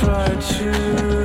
try to